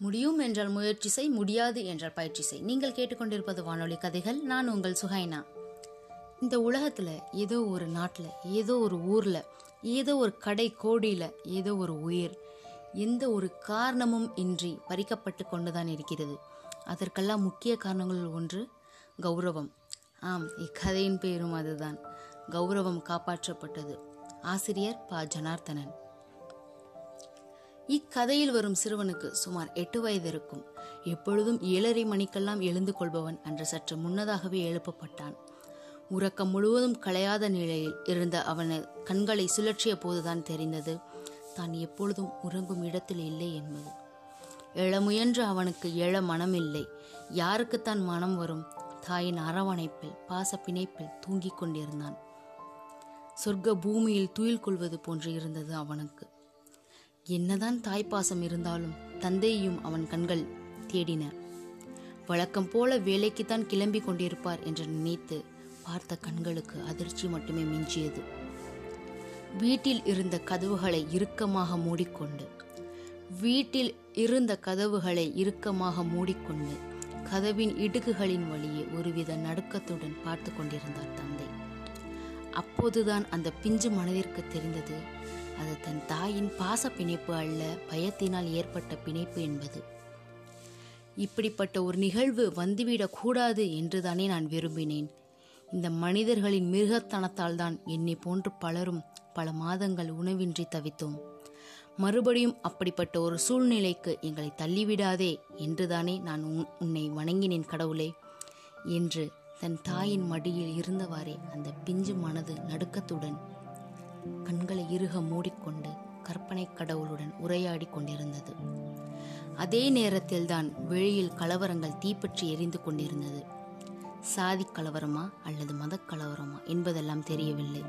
முடியும் என்றால் முயற்சி செய் முடியாது என்றால் பயிற்சி செய். நீங்கள் கேட்டுக்கொண்டிருப்பது வானொலி கதைகள். நான் உங்கள் சுஹைனா. இந்த உலகத்தில் ஏதோ ஒரு நாட்டில் ஏதோ ஒரு ஊரில் ஏதோ ஒரு கடை கோடியில் ஏதோ ஒரு உயிர் எந்த ஒரு காரணமும் இன்றி பறிக்கப்பட்டு கொண்டுதான் இருக்கிறது. அதற்கெல்லாம் முக்கிய காரணங்களில் ஒன்று கௌரவம். ஆம் இக்கதையின் பேரும் அதுதான். கௌரவம் காப்பாற்றப்பட்டது. ஆசிரியர் ப. ஜனார்த்தனன். இக்கதையில் வரும் சிறுவனுக்கு சுமார் எட்டு வயது இருக்கும். எப்பொழுதும் ஏழரை மணிக்கெல்லாம் எழுந்து கொள்பவன் அன்று சற்று முன்னதாகவே எழுப்பப்பட்டான். உறக்கம் முழுவதும் களையாத நிலையில் இருந்த அவன் கண்களை சுழற்றிய போதுதான் தெரிந்தது. தான் எப்பொழுதும் உறங்கும் இடத்தில் இல்லை என்பது. எழ முயன்று அவனுக்கு எழ மனமில்லை. யாருக்குத்தான் மனம் வரும்? தாயின் அரவணைப்பில் பாச பிணைப்பில் தூங்கிக் கொண்டிருந்தான். சொர்க்க பூமியில் துயில் கொள்வது போன்று இருந்தது அவனுக்கு. என்னதான் தாய்ப்பாசம் இருந்தாலும் தந்தையையும் அவன் கண்கள் தேடின. வழக்கம் போல வேலைக்குத்தான் கிளம்பி கொண்டிருப்பார் என்று நினைத்து பார்த்த கண்களுக்கு அதிர்ச்சி மட்டுமே மிஞ்சியது. வீட்டில் இருந்த கதவுகளை இறுக்கமாக மூடிக்கொண்டு வீட்டில் இருந்த கதவுகளை இறுக்கமாக மூடிக்கொண்டு கதவின் இடுகுகளின் வழியே ஒருவித நடுக்கத்துடன் பார்த்து கொண்டிருந்தார் தந்தை. அப்போதுதான் அந்த பிஞ்சு மனதிற்கு தெரிந்தது அது தன் தாயின் பாச பிணைப்பு அல்ல பயத்தினால் ஏற்பட்ட பிணைப்பு என்பது. இப்படிப்பட்ட ஒரு நிகழ்வு வந்துவிடக்கூடாது என்றுதானே நான் விரும்பினேன். இந்த மனிதர்களின் மிருகத்தனத்தால் தான் என்னை போன்று பலரும் பல மாதங்கள் உணவின்றி தவித்தோம். மறுபடியும் அப்படிப்பட்ட ஒரு சூழ்நிலைக்கு எங்களை தள்ளிவிடாதே என்றுதானே நான் உன்னை வணங்கினேன் கடவுளே என்று தன் தாயின் மடியில் இருந்தவாறே அந்த பிஞ்சு மனது நடுக்கத்துடன் கண்களை இறுக மூடிக்கொண்டு கற்பனை கடவுளுடன் உரையாடி கொண்டிருந்தது. அதே நேரத்தில் தான் வெளியில் கலவரங்கள் தீப்பற்றி எரிந்து கொண்டிருந்தது. சாதி கலவரமா அல்லது மத கலவரமா என்பதெல்லாம் தெரியவில்லை.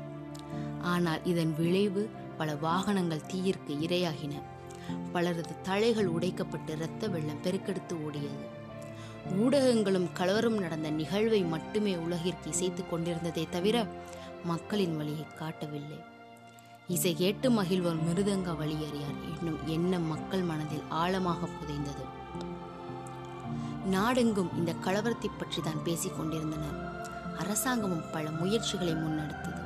ஆனால் இதன் விளைவு பல வாகனங்கள் தீயிற்கு இரையாகின. பலரது தலைகள் உடைக்கப்பட்டு இரத்த வெள்ளம் பெருக்கெடுத்து ஓடியது. ஊடகங்களும் கலவரம் நடந்த நிகழ்வை மட்டுமே உலகிற்கு இசைத்து கொண்டிருந்ததை தவிர மக்களின் வழியை காட்டவில்லை. இசை கேட்டு மகிழ்வோர் மிருதங்க வழியறியார் என்னும் எண்ணம் மக்கள் மனதில் ஆழமாக புதைந்தது. நாடெங்கும் இந்த கலவரத்தை பற்றி தான் பேசிக் கொண்டிருந்தனர். அரசாங்கமும் பல முயற்சிகளை முன்னெடுத்தது.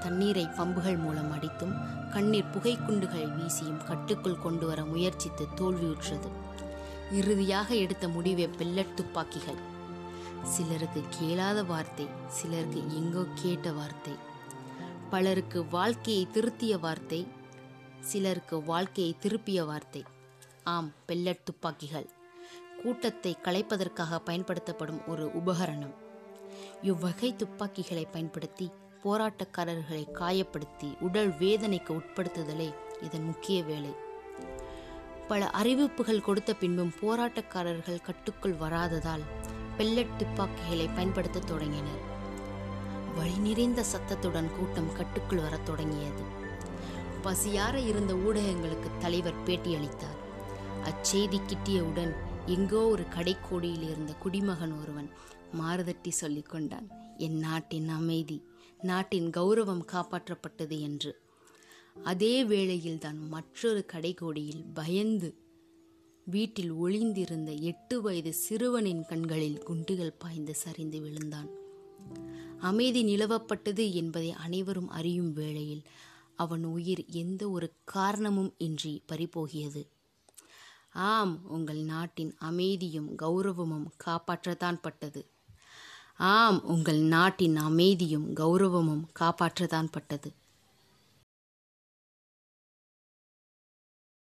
தண்ணீரை பம்புகள் மூலம் அடித்தும் கண்ணீர் புகைக்குண்டுகளை வீசியும் கட்டுக்குள் கொண்டு வர முயற்சித்து தோல்வியுற்றது. இறுதியாக எடுத்த முடிவே பெல்லட் துப்பாக்கிகள். சிலருக்கு கேளாத வார்த்தை சிலருக்கு எங்கோ கேட்ட வார்த்தை. பலருக்கு வாழ்க்கையை திருத்திய வார்த்தை சிலருக்கு வாழ்க்கையை திருப்பிய வார்த்தை. ஆம் பெல்லட் துப்பாக்கிகள். கூட்டத்தை கலைப்பதற்காக பயன்படுத்தப்படும் ஒரு உபகரணம். இவ்வகை துப்பாக்கிகளை பயன்படுத்தி போராட்டக்காரர்களை காயப்படுத்தி உடல் வேதனைக்கு உட்படுத்துதலே இதன் முக்கிய வேலை. பல அறிவிப்புகள் கொடுத்த பின்பும் போராட்டக்காரர்கள் கட்டுக்குள் வராததால் பெல்லட் துப்பாக்கிகளை பயன்படுத்த தொடங்கினர். வழி நிறைந்த சத்தத்துடன் கூட்டம் கட்டுக்குள் வரத் தொடங்கியது. பசியார இருந்த ஊடகங்களுக்கு தலைவர் பேட்டியளித்தார். அச்செய்தி கிட்டியவுடன் எங்கோ ஒரு கடைக்கோடியில் இருந்த குடிமகன் ஒருவன் மாறுதட்டி சொல்லிக்கொண்டான் என் நாட்டின் அமைதி நாட்டின் கௌரவம் காப்பாற்றப்பட்டது என்று. அதே வேளையில்தான் மற்றொரு கடைக்கோடியில் பயந்து வீட்டில் ஒளிந்திருந்த எட்டு வயது சிறுவனின் கண்களில் குண்டுகள் பாய்ந்து சரிந்து விழுந்தான். அமைதி நிலவப்பட்டது என்பதை அனைவரும் அறியும் வேளையில் அவன் உயிர் எந்த ஒரு காரணமும் இன்றி பறிபோகியது. ஆம் உங்கள் நாட்டின் அமைதியும் கௌரவமும் காப்பாற்றத்தான் பட்டது. ஆம் உங்கள் நாட்டின் அமைதியும் கௌரவமும் காப்பாற்றத்தான் பட்டது.